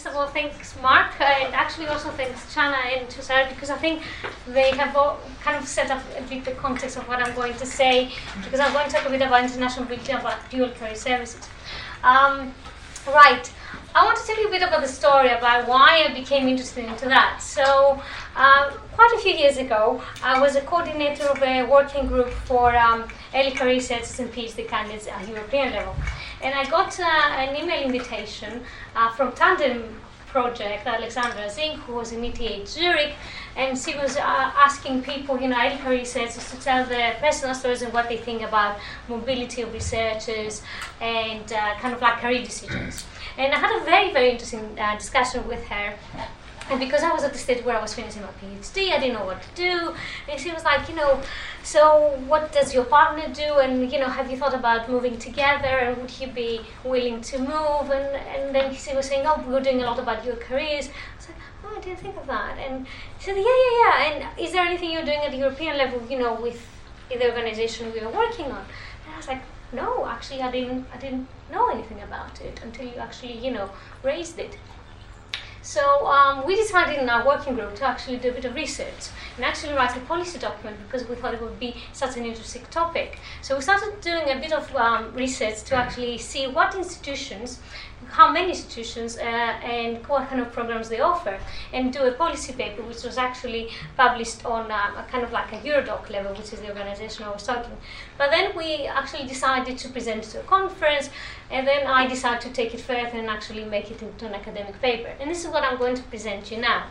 first of all, thanks Mark, and actually also thanks Chana and Tushar because I think they have all kind of set up a bit the context of what I'm going to say because I'm going to talk a bit about international mobility, about dual career services. Um, right. I want to tell you a bit about the story about why I became interested into that. So, um, quite a few years ago, I was a coordinator of a working group for um, early career researchers and PhD candidates at European level. And I got uh, an email invitation uh, from Tandem Project, Alexandra Zink, who was in ETH Zurich, and she was uh, asking people, you know, early career researchers to tell their personal stories and what they think about mobility of researchers and uh, kind of like career decisions. And I had a very, very interesting uh, discussion with her. And because I was at the stage where I was finishing my PhD, I didn't know what to do. And she was like, you know, so what does your partner do? And, you know, have you thought about moving together? And would he be willing to move? And, and then he was saying, oh, we're doing a lot about your careers. I was like, oh, I didn't think of that. And he said, yeah, yeah, yeah. And is there anything you're doing at the European level, you know, with the organization we are working on? And I was like, no, actually, I didn't, I didn't know anything about it until you actually, you know, raised it. So um, we decided in our working group to actually do a bit of research and actually write a policy document because we thought it would be such an interesting topic. So we started doing a bit of um, research to actually see what institutions how many institutions uh, and what kind of programs they offer, and do a policy paper which was actually published on um, a kind of like a Eurodoc level, which is the organization I was talking. But then we actually decided to present it to a conference, and then I decided to take it further and actually make it into an academic paper. And this is what I'm going to present you now.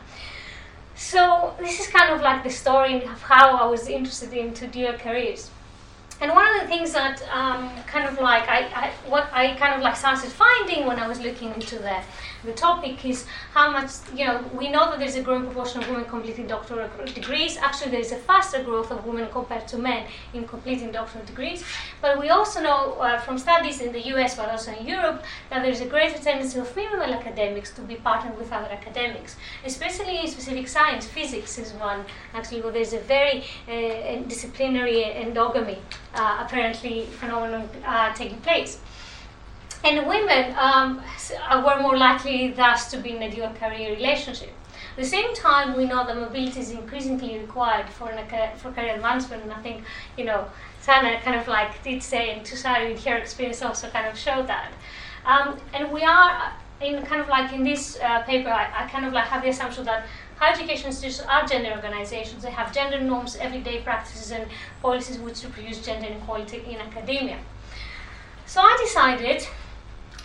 So this is kind of like the story of how I was interested into dual careers. And one of the things that um, kind of like I, I, what I kind of like started finding when I was looking into the the topic is how much you know we know that there's a growing proportion of women completing doctoral degrees. Actually, there is a faster growth of women compared to men in completing doctoral degrees. But we also know uh, from studies in the U.S. but also in Europe that there is a greater tendency of female academics to be partnered with other academics, especially in specific science. Physics is one actually where there's a very uh, disciplinary endogamy uh, apparently phenomenon uh, taking place. And women um, were more likely thus to be in a dual career relationship. At the same time, we know that mobility is increasingly required for, an, for career advancement, and I think, you know, Sana kind of like did say, and Tushar in her experience also kind of showed that. Um, and we are in kind of like in this uh, paper, I, I, kind of like have the assumption that higher education institutions are gender organizations. They have gender norms, everyday practices, and policies which reproduce gender inequality in academia. So I decided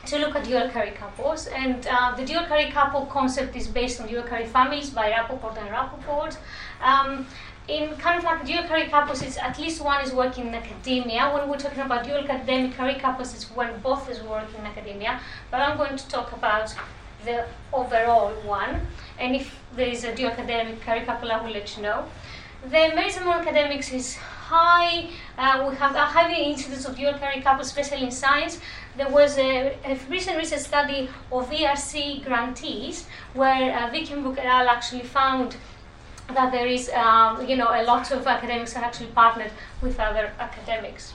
to look at dual career couples, and uh, the dual career couple concept is based on dual career families by Rapoport and Rapoport. Um, in kind of like dual career couples, it's at least one is working in academia. When we're talking about dual academic career couples, it's when both is working in academia. But I'm going to talk about the overall one. And if there is a dual academic I will let you know. The merit academics is high. Uh, we have a high incidence of dual couples, especially in science. There was a, a recent research study of ERC grantees where uh, Vicky al. actually found that there is, um, you know, a lot of academics are actually partnered with other academics.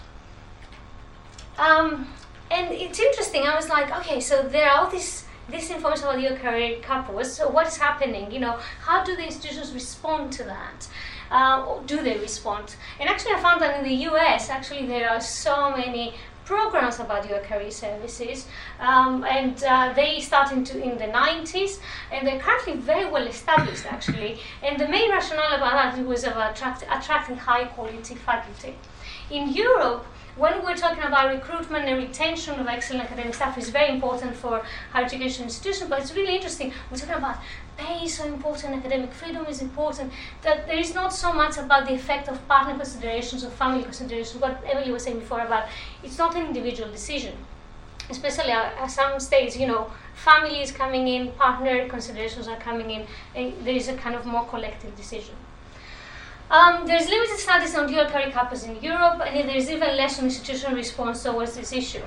Um, and it's interesting. I was like, okay, so there are all these this information about dual career couples. So what is happening? You know, how do the institutions respond to that? Uh, do they respond? And actually, I found that in the U.S., actually, there are so many programs about dual career services, um, and uh, they started in the 90s, and they're currently very well established actually. And the main rationale about that was about attract, attracting high quality faculty. In Europe, when we're talking about recruitment and retention of excellent academic staff is very important for higher education institutions, but it's really interesting. We're talking about pay is so important, academic freedom is important, that there is not so much about the effect of partner considerations or family considerations, what Emily was saying before about it's not an individual decision. Especially at some states, you know, family is coming in, partner considerations are coming in, and there is a kind of more collective decision. Um, there's limited studies on dual career couples in Europe, and there's even less on institutional response towards this issue.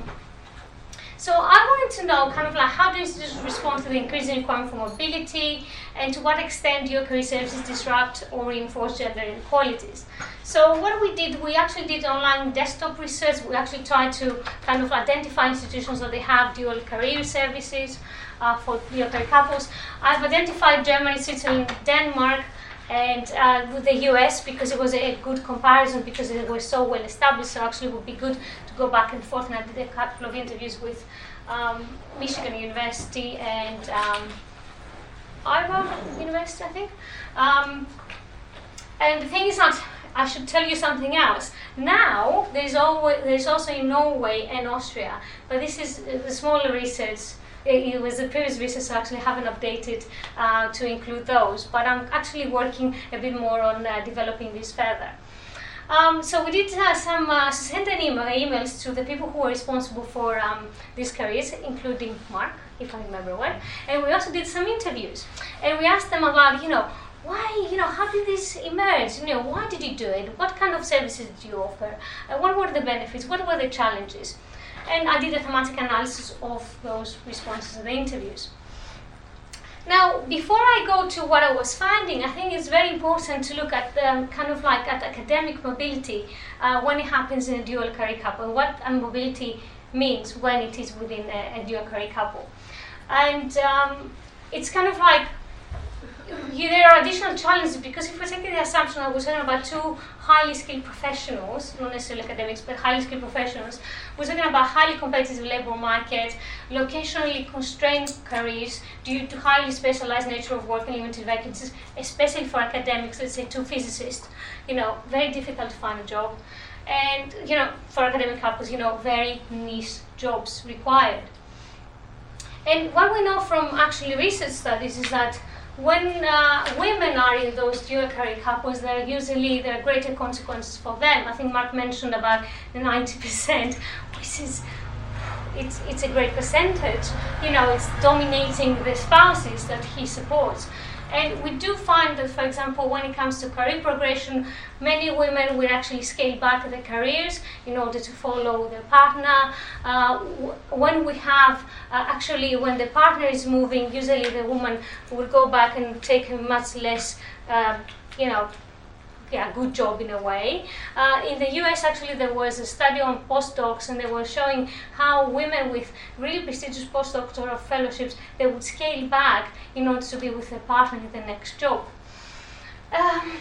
So I wanted to know kind of like how do institutions respond to the increasing requirement for mobility and to what extent dual career services disrupt or reinforce gender inequalities. So what we did, we actually did online desktop research. We actually tried to kind of identify institutions that they have dual career services. uh, for dual career couples. I've identified Germany, Switzerland, Denmark, and uh, with the US because it was a, good comparison because they were so well established. So actually, it would be good to go back and forth. And I did a couple of interviews with um, Michigan University and um, Iowa University, I think. Um, and the thing is that I should tell you something else. Now there's always there's also in Norway and Austria, but this is the smaller research it, was the previous research, so actually haven't updated uh, to include those. But I'm actually working a bit more on uh, developing this further. Um, so we did uh, some uh, send an email, emails to the people who were responsible for um, these careers, including Mark, if I remember well. And we also did some interviews, and we asked them about, you know, why, you know, how did this emerge? You know, why did you do it? What kind of services did you offer? Uh, what were the benefits? What were the challenges? And I did a thematic analysis of those responses in the interviews. Now, before I go to what I was finding, I think it's very important to look at the kind of like at academic mobility uh, when it happens in a dual career couple, what mobility means when it is within a, a dual career couple. And um, it's kind of like there are additional challenges because if we take the assumption that we're talking about two highly skilled professionals, not necessarily academics, but highly skilled professionals, we're talking about highly competitive labor market, locationally constrained careers due to highly specialized nature of work and limited vacancies, especially for academics, let's say two physicists, you know, very difficult to find a job. And, you know, for academic couples, you know, very niche jobs required. And what we know from actually research studies is that when uh, women are in those dual career couples, there are usually there are greater consequences for them. I think Mark mentioned about the 90%, which is it's it's a great percentage. You know, it's dominating the spouses that he supports. And we do find that, for example, when it comes to career progression, many women will actually scale back their careers in order to follow their partner. Uh, when we have, uh, actually, when the partner is moving, usually the woman will go back and take a much less, uh, you know, yeah, good job in a way. Uh, in the US, actually, there was a study on postdocs, and they were showing how women with really prestigious postdoctoral fellowships they would scale back in order to be with their partner in the next job. Um,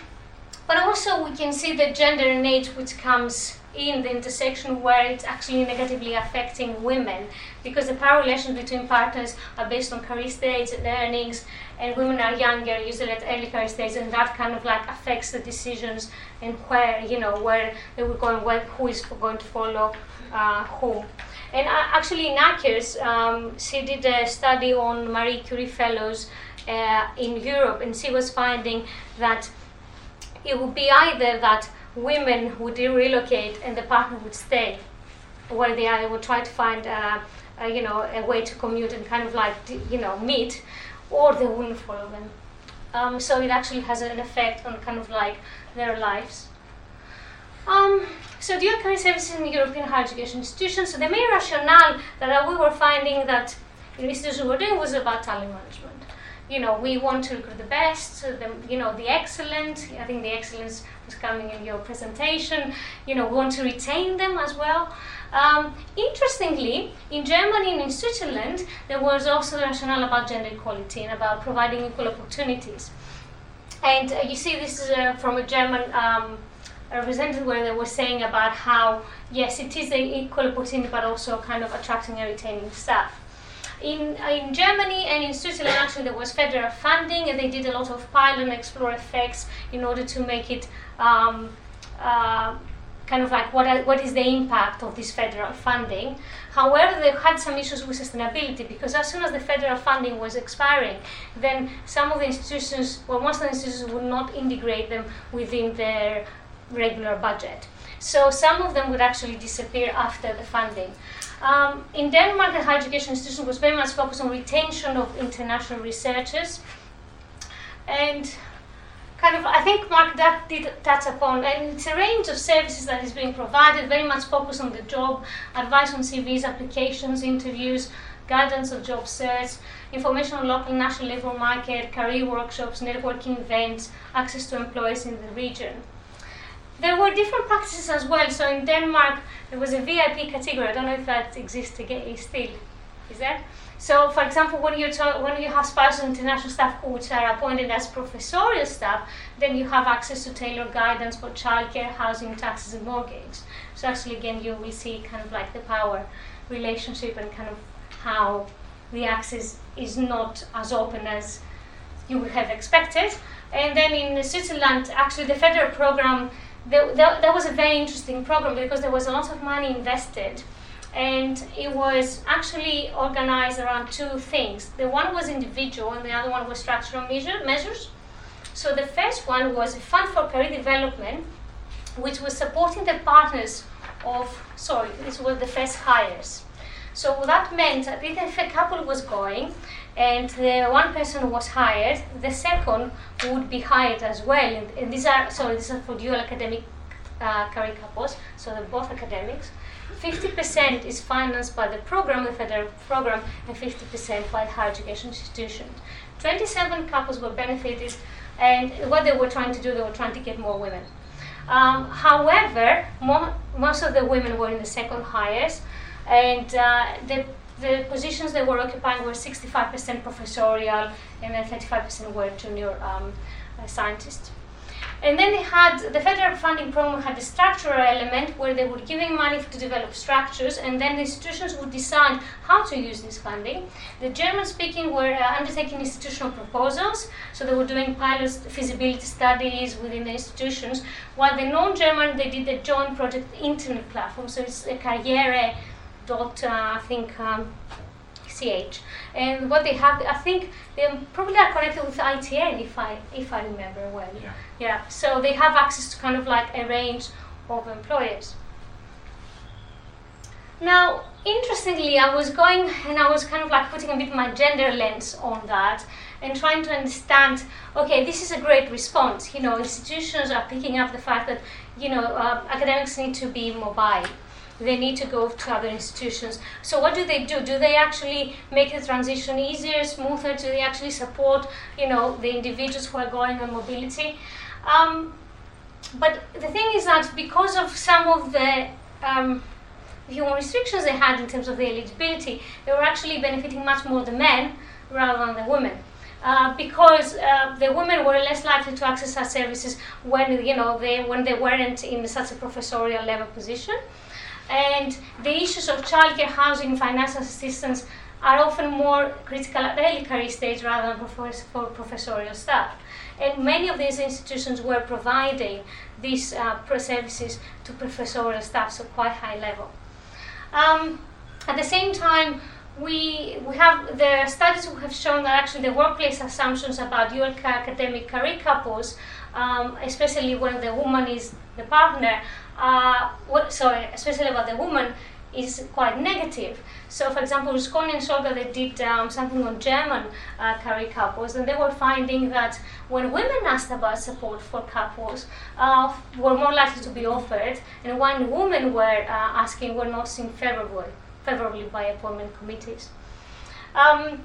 but also, we can see the gender and age which comes in the intersection where it's actually negatively affecting women. Because the power relations between partners are based on career stage and earnings and women are younger usually at early career stage and that kind of like affects the decisions and where you know where they will go and where, who is going to follow uh, who. And uh, actually in Ackers, um, she did a study on Marie Curie fellows uh, in Europe and she was finding that it would be either that women would relocate and the partner would stay, where they are, would try to find, uh, uh, you know, a way to commute and kind of like, you know, meet, or they wouldn't follow them. Um, so it actually has an effect on kind of like their lives. Um, so dual career services in European higher education institutions. So the main rationale that we were finding that institutions were doing was about talent management you know, we want to recruit the best, the, you know, the excellent. I think the excellence was coming in your presentation. You know, we want to retain them as well. Um, interestingly, in Germany and in Switzerland, there was also the rationale about gender equality and about providing equal opportunities. And uh, you see, this is uh, from a German um, representative where they were saying about how, yes, it is an equal opportunity, but also kind of attracting and retaining staff. In, in Germany and in Switzerland, actually, there was federal funding, and they did a lot of pilot and explore effects in order to make it um, uh, kind of like what, what is the impact of this federal funding. However, they had some issues with sustainability because as soon as the federal funding was expiring, then some of the institutions, well, most of the institutions would not integrate them within their regular budget. So some of them would actually disappear after the funding. Um, in Denmark, the higher education institution was very much focused on retention of international researchers. And kind of, I think Mark that did touch upon, and it's a range of services that is being provided, very much focused on the job, advice on CVs, applications, interviews, guidance of job search, information on local and national labor market, career workshops, networking events, access to employees in the region. There were different practices as well. So in Denmark, there was a VIP category. I don't know if that exists again, still. Is that? So, for example, when you when you have spousal international staff which are appointed as professorial staff, then you have access to tailored guidance for childcare, housing, taxes, and mortgage. So, actually, again, you will see kind of like the power relationship and kind of how the access is not as open as you would have expected. And then in Switzerland, actually, the federal program, there, there, that was a very interesting program because there was a lot of money invested and it was actually organized around two things. The one was individual, and the other one was structural measure, measures. So the first one was a fund for career development, which was supporting the partners of, sorry, this was the first hires. So that meant that if a couple was going and the one person was hired, the second would be hired as well. And, and these are, sorry, these are for dual academic uh, career couples, so they're both academics. 50% is financed by the program, the federal program, and 50% by the higher education institution. 27 couples were benefited, and what they were trying to do, they were trying to get more women. Um, however, mo- most of the women were in the second highest, and uh, the, the positions they were occupying were 65% professorial, and then 35% were junior um, uh, scientists. And then they had the federal funding program had a structural element where they were giving money to develop structures, and then the institutions would decide how to use this funding. The German speaking were uh, undertaking institutional proposals, so they were doing pilot feasibility studies within the institutions, while the non German they did the joint project internet platform, so it's a Karriere dot, uh, I think. Um, CH. And what they have, I think they probably are connected with ITN, if I if I remember well. Yeah. Yeah. So they have access to kind of like a range of employers. Now, interestingly, I was going and I was kind of like putting a bit of my gender lens on that and trying to understand. Okay, this is a great response. You know, institutions are picking up the fact that you know uh, academics need to be mobile they need to go to other institutions. So what do they do? Do they actually make the transition easier, smoother? Do they actually support, you know, the individuals who are going on mobility? Um, but the thing is that because of some of the um, human restrictions they had in terms of the eligibility, they were actually benefiting much more the men rather than the women. Uh, because uh, the women were less likely to access such services when you know they when they weren't in such a professorial level position. And the issues of childcare, housing, financial assistance are often more critical at the early career stage rather than for, professorial staff. And many of these institutions were providing these uh, services to professorial staff, so quite high level. Um, at the same time, we, we have the studies who have shown that actually the workplace assumptions about dual academic career couples, um, especially when the woman is the partner, uh, what, sorry, especially about the woman, is quite negative. So, for example, Rusconi and Solga, they did um, something on German uh, career couples, and they were finding that when women asked about support for couples, uh, were more likely to be offered, and when women were uh, asking, were not seen favorably, favorably by appointment committees. Um,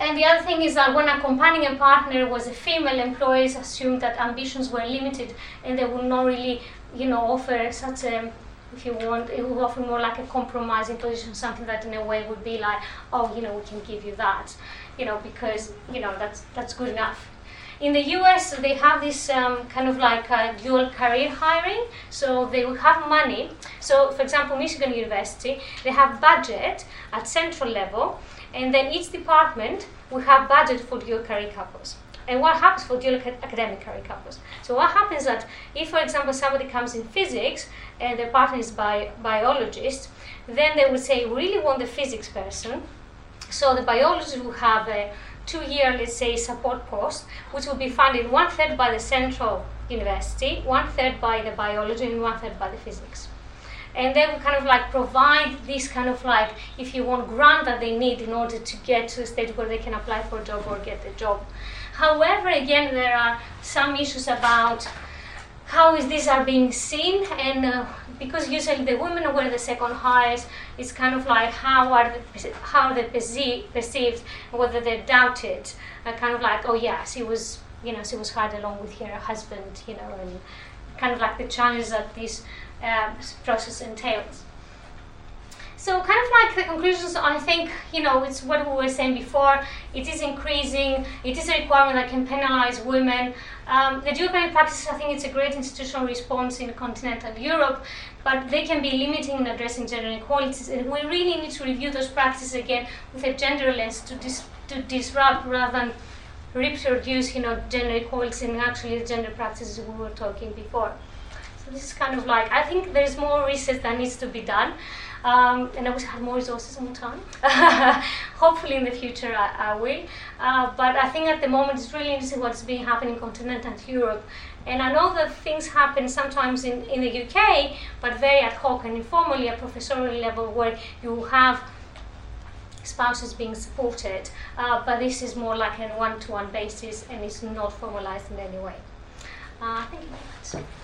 and the other thing is that when accompanying a partner was a female, employees assumed that ambitions were limited and they would not really you know, offer such a, if you want, it would offer more like a compromising position, something that in a way would be like, oh, you know, we can give you that, you know, because, you know, that's, that's good enough. In the US, they have this um, kind of like a dual career hiring. So they will have money. So, for example, Michigan University, they have budget at central level, and then each department will have budget for dual career couples. And what happens for dual academic career couples? So what happens that if, for example, somebody comes in physics and their partner is bi- biologist, then they would say, we really want the physics person. So the biologist will have a two-year, let's say, support post, which will be funded one-third by the central university, one-third by the biology, and one-third by the physics and they will kind of like provide this kind of like if you want grant that they need in order to get to a stage where they can apply for a job or get a job. However, again, there are some issues about how is these are being seen and uh, because usually the women were the second highest it's kind of like how are they, how they perceived, whether they're doubted. Uh, kind of like oh yeah she was you know she was hired along with her husband you know and kind of like the challenges that this process entails so kind of like the conclusions, I think, you know, it's what we were saying before. It is increasing. It is a requirement that can penalize women. Um, the dual career practices, I think it's a great institutional response in continental Europe, but they can be limiting in addressing gender inequalities. And we really need to review those practices again with a gender lens to, dis- to disrupt rather than reproduce, you know, gender equality and actually the gender practices we were talking before. This is kind of like, I think there's more research that needs to be done. Um, and I wish I had more resources more time. Hopefully in the future I, I will. Uh, but I think at the moment it's really interesting what's being happening in continental Europe. And I know that things happen sometimes in, in the UK, but very ad hoc and informally at professorial level where you have spouses being supported, uh, but this is more like a one-to-one basis and it's not formalized in any way. Uh, thank you very much.